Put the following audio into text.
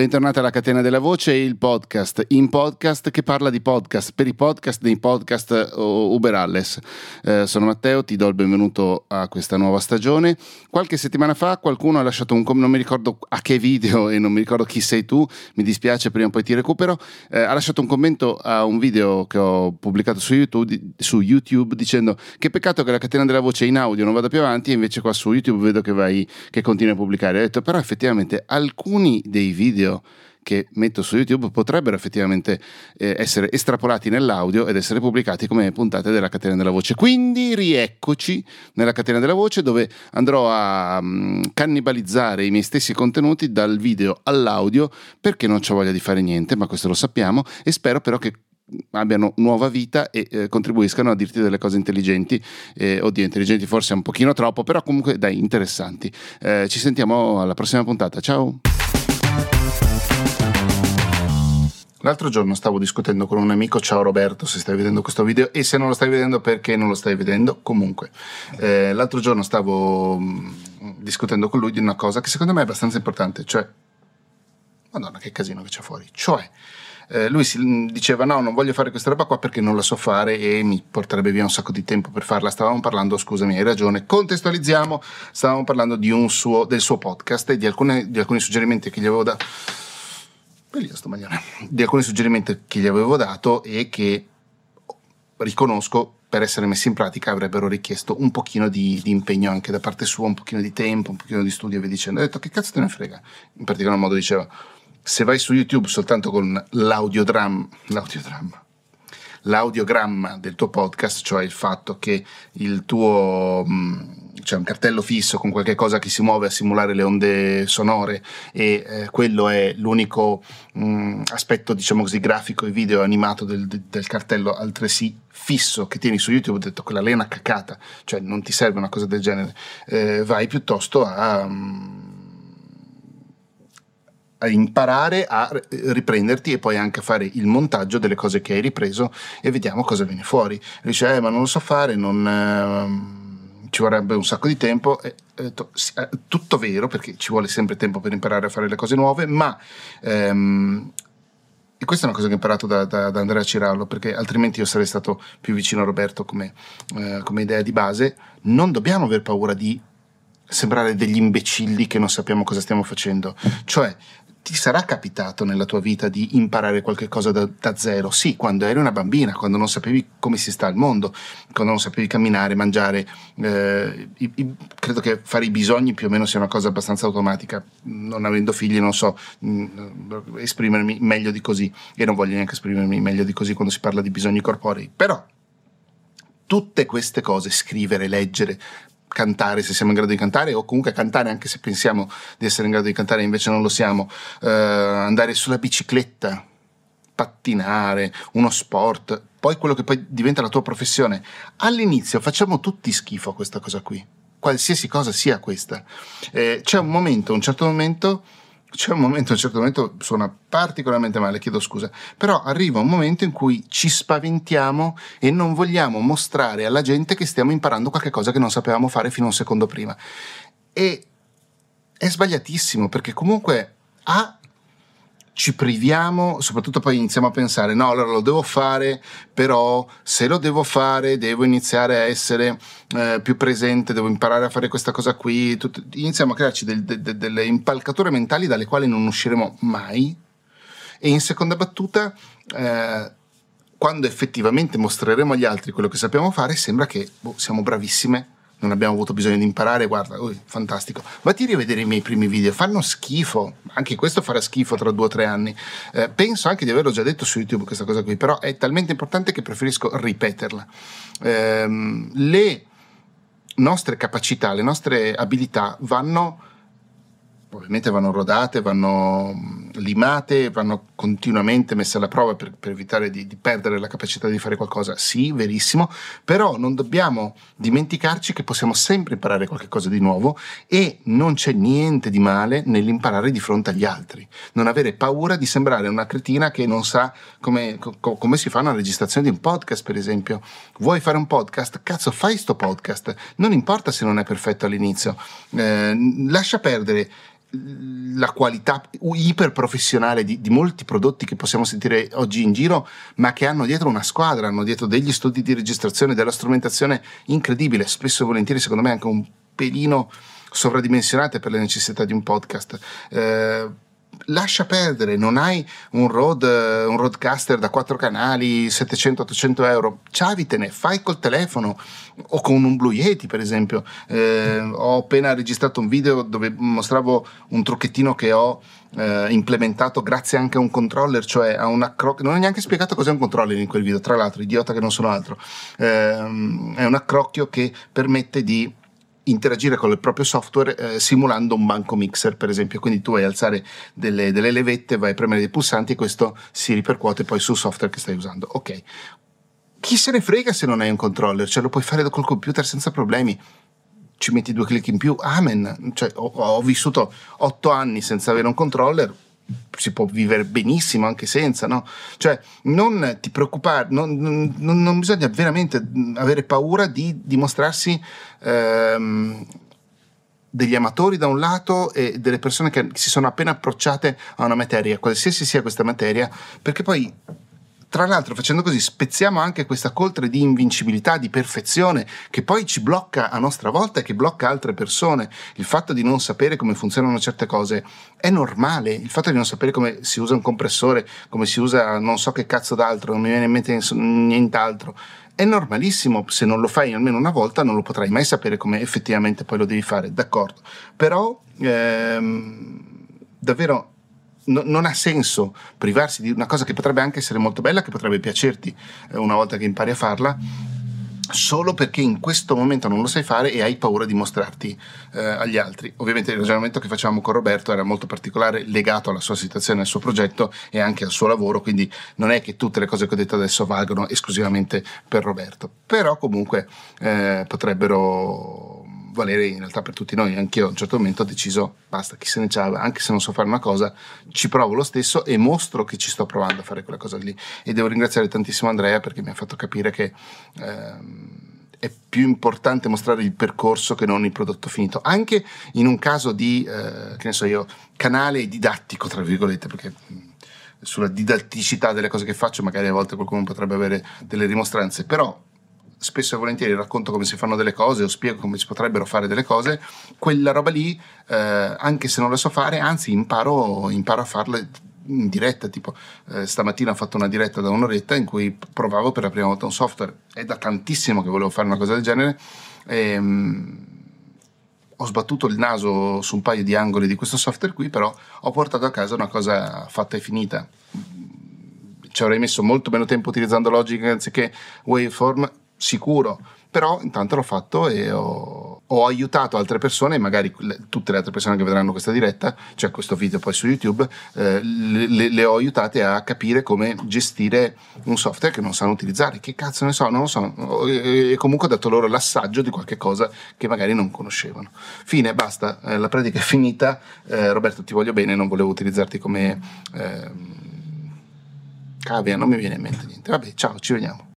Bentornati alla Catena della Voce, il podcast in podcast che parla di podcast per i podcast dei podcast Uber Alles. Eh, sono Matteo, ti do il benvenuto a questa nuova stagione. Qualche settimana fa qualcuno ha lasciato un commento, non mi ricordo a che video e non mi ricordo chi sei tu, mi dispiace, prima o poi ti recupero. Eh, ha lasciato un commento a un video che ho pubblicato su YouTube, su YouTube, dicendo che peccato che la Catena della Voce in audio non vada più avanti e invece qua su YouTube vedo che, vai, che continui a pubblicare. Ho detto però effettivamente alcuni dei video che metto su YouTube potrebbero effettivamente eh, essere estrapolati nell'audio ed essere pubblicati come puntate della catena della voce. Quindi rieccoci nella catena della voce dove andrò a um, cannibalizzare i miei stessi contenuti dal video all'audio perché non ho voglia di fare niente, ma questo lo sappiamo e spero però che abbiano nuova vita e eh, contribuiscano a dirti delle cose intelligenti. Eh, oddio, intelligenti forse un pochino troppo, però comunque dai, interessanti. Eh, ci sentiamo alla prossima puntata. Ciao! L'altro giorno stavo discutendo con un amico, ciao Roberto se stai vedendo questo video e se non lo stai vedendo perché non lo stai vedendo, comunque. Eh, l'altro giorno stavo mm, discutendo con lui di una cosa che secondo me è abbastanza importante, cioè, madonna che casino che c'è fuori, cioè, eh, lui mm, diceva no, non voglio fare questa roba qua perché non la so fare e mi porterebbe via un sacco di tempo per farla. Stavamo parlando, scusami, hai ragione, contestualizziamo, stavamo parlando suo, del suo podcast e di, alcune, di alcuni suggerimenti che gli avevo dato di alcuni suggerimenti che gli avevo dato e che riconosco per essere messi in pratica avrebbero richiesto un pochino di, di, impegno anche da parte sua, un pochino di tempo, un pochino di studio e via dicendo. Ho detto che cazzo te ne frega? In particolar modo diceva, se vai su YouTube soltanto con l'audiodramma, l'audiodramma, l'audiogramma del tuo podcast, cioè il fatto che il tuo... Mh, c'è un cartello fisso con qualche cosa che si muove a simulare le onde sonore e eh, quello è l'unico mh, mm, aspetto diciamo così grafico e video animato del, del, cartello altresì fisso che tieni su YouTube ho detto quella una cacata cioè non ti serve una cosa del genere eh, vai piuttosto a um, a imparare a riprenderti e poi anche a fare il montaggio delle cose che hai ripreso e vediamo cosa viene fuori. Dice, eh, ma non lo so fare, non, eh, ci vorrebbe un sacco di tempo. E, è tutto vero perché ci vuole sempre tempo per imparare a fare le cose nuove, ma ehm, e questa è una cosa che ho imparato da, da, da, Andrea Cirallo, perché altrimenti io sarei stato più vicino a Roberto come, eh, come idea di base. Non dobbiamo aver paura di sembrare degli imbecilli che non sappiamo cosa stiamo facendo. Cioè, ti sarà capitato nella tua vita di imparare qualche cosa da, da, zero? Sì, quando eri una bambina, quando non sapevi come si sta al mondo, quando non sapevi camminare, mangiare. Eh, i, i, credo che fare i bisogni più o meno sia una cosa abbastanza automatica. Non avendo figli non so mh, mm, esprimermi meglio di così e non voglio neanche esprimermi meglio di così quando si parla di bisogni corporei. Però tutte queste cose, scrivere, leggere, cantare se siamo in grado di cantare o comunque cantare anche se pensiamo di essere in grado di cantare e invece non lo siamo, uh, andare sulla bicicletta, pattinare, uno sport, poi quello che poi diventa la tua professione. All'inizio facciamo tutti schifo a questa cosa qui, qualsiasi cosa sia questa. Eh, c'è un momento, un certo momento c'è un momento, a un certo momento suona particolarmente male, chiedo scusa, però arriva un momento in cui ci spaventiamo e non vogliamo mostrare alla gente che stiamo imparando qualcosa che non sapevamo fare fino a un secondo prima. E è sbagliatissimo perché comunque A ci priviamo, soprattutto poi iniziamo a pensare, no, allora lo devo fare, però se lo devo fare devo iniziare a essere eh, più presente, devo imparare a fare questa cosa qui, tutto, iniziamo a crearci del, de, delle impalcature mentali dalle quali non usciremo mai. E in seconda battuta, eh, quando effettivamente mostreremo agli altri quello che sappiamo fare, sembra che boh, siamo bravissime non abbiamo avuto bisogno di imparare, guarda, oh, fantastico. Vatti a rivedere i miei primi video, fanno schifo, anche questo farà schifo tra due o tre anni. Eh, penso anche di averlo già detto su YouTube questa cosa qui, però è talmente importante che preferisco ripeterla. Eh, le nostre capacità, le nostre abilità vanno ovviamente vanno rodate, vanno limate, vanno continuamente messe alla prova per, per evitare di, di, perdere la capacità di fare qualcosa. Sì, verissimo, però non dobbiamo dimenticarci che possiamo sempre imparare qualcosa di nuovo e non c'è niente di male nell'imparare di fronte agli altri. Non avere paura di sembrare una cretina che non sa come, co- come si fa una registrazione di un podcast, per esempio. Vuoi fare un podcast? Cazzo, fai sto podcast. Non importa se non è perfetto all'inizio. Eh, lascia perdere la qualità iperprofessionale di, di molti prodotti che possiamo sentire oggi in giro, ma che hanno dietro una squadra, hanno dietro degli studi di registrazione, della strumentazione incredibile, spesso e volentieri secondo me anche un pelino sovradimensionate per le necessità di un podcast. Eh, lascia perdere, non hai un road, un roadcaster da quattro canali, 700-800 euro, ciavitene, fai col telefono o con un Blue Yeti per esempio. Eh, ho appena registrato un video dove mostravo un trucchettino che ho eh, implementato grazie anche a un controller, cioè a un accrocchio. Non ho neanche spiegato cos'è un controller in quel video, tra l'altro, idiota che non sono altro. Eh, è un accrocchio che permette di interagire con il proprio software eh, simulando un banco mixer per esempio. Quindi tu vai a alzare delle, delle, levette vai a premere dei pulsanti e questo si ripercuote poi sul software che stai usando. Ok. Chi se ne frega se non hai un controller? Cioè lo puoi fare col computer senza problemi. Ci metti due clic in più amen. Cioè, ho, ho vissuto otto anni senza avere un controller si può vivere benissimo anche senza, no? Cioè, non ti preoccupare, non, non, non bisogna veramente avere paura di dimostrarsi ehm, degli amatori da un lato e delle persone che si sono appena approcciate a una materia, qualsiasi sia questa materia, perché poi tra l'altro, facendo così, spezziamo anche questa coltre di invincibilità, di perfezione, che poi ci blocca a nostra volta e che blocca altre persone. Il fatto di non sapere come funzionano certe cose è normale. Il fatto di non sapere come si usa un compressore, come si usa non so che cazzo d'altro, non mi viene in mente nient'altro. È normalissimo, se non lo fai almeno una volta non lo potrai mai sapere come effettivamente poi lo devi fare, d'accordo. Però ehm, davvero no, non ha senso privarsi di una cosa che potrebbe anche essere molto bella, che potrebbe piacerti eh, una volta che impari a farla, solo perché in questo momento non lo sai fare e hai paura di mostrarti eh, agli altri. Ovviamente il ragionamento che facevamo con Roberto era molto particolare, legato alla sua situazione, al suo progetto e anche al suo lavoro, quindi non è che tutte le cose che ho detto adesso valgono esclusivamente per Roberto, però comunque eh, potrebbero valere in realtà per tutti noi. Anch'io a un certo momento ho deciso, basta, chi se ne c'ha, anche se non so fare una cosa, ci provo lo stesso e mostro che ci sto provando a fare quella cosa lì. E devo ringraziare tantissimo Andrea perché mi ha fatto capire che... Ehm, è più importante mostrare il percorso che non il prodotto finito, anche in un caso di, eh, che ne so io, canale didattico, tra virgolette, perché sulla didatticità delle cose che faccio magari a volte qualcuno potrebbe avere delle dimostranze, però spesso e volentieri racconto come si fanno delle cose o spiego come si potrebbero fare delle cose, quella roba lì, eh, anche se non la so fare, anzi imparo, imparo a farle in diretta, tipo eh, stamattina ho fatto una diretta da un'oretta in cui provavo per la prima volta un software, è da tantissimo che volevo fare una cosa del genere, e, ehm, ho sbattuto il naso su un paio di angoli di questo software qui, però ho portato a casa una cosa fatta e finita. Ci avrei messo molto meno tempo utilizzando Logic anziché Waveform, sicuro, però intanto l'ho fatto e ho, ho, aiutato altre persone, magari tutte le altre persone che vedranno questa diretta, cioè questo video poi su YouTube, eh, le, le, ho aiutate a capire come gestire un software che non sanno utilizzare. Che cazzo ne so, non lo so. E, comunque ho dato loro l'assaggio di qualche cosa che magari non conoscevano. Fine, basta, eh, la pratica è finita. Eh, Roberto, ti voglio bene, non volevo utilizzarti come... Ehm, cavia, non mi viene in mente niente. Vabbè, ciao, ci vediamo.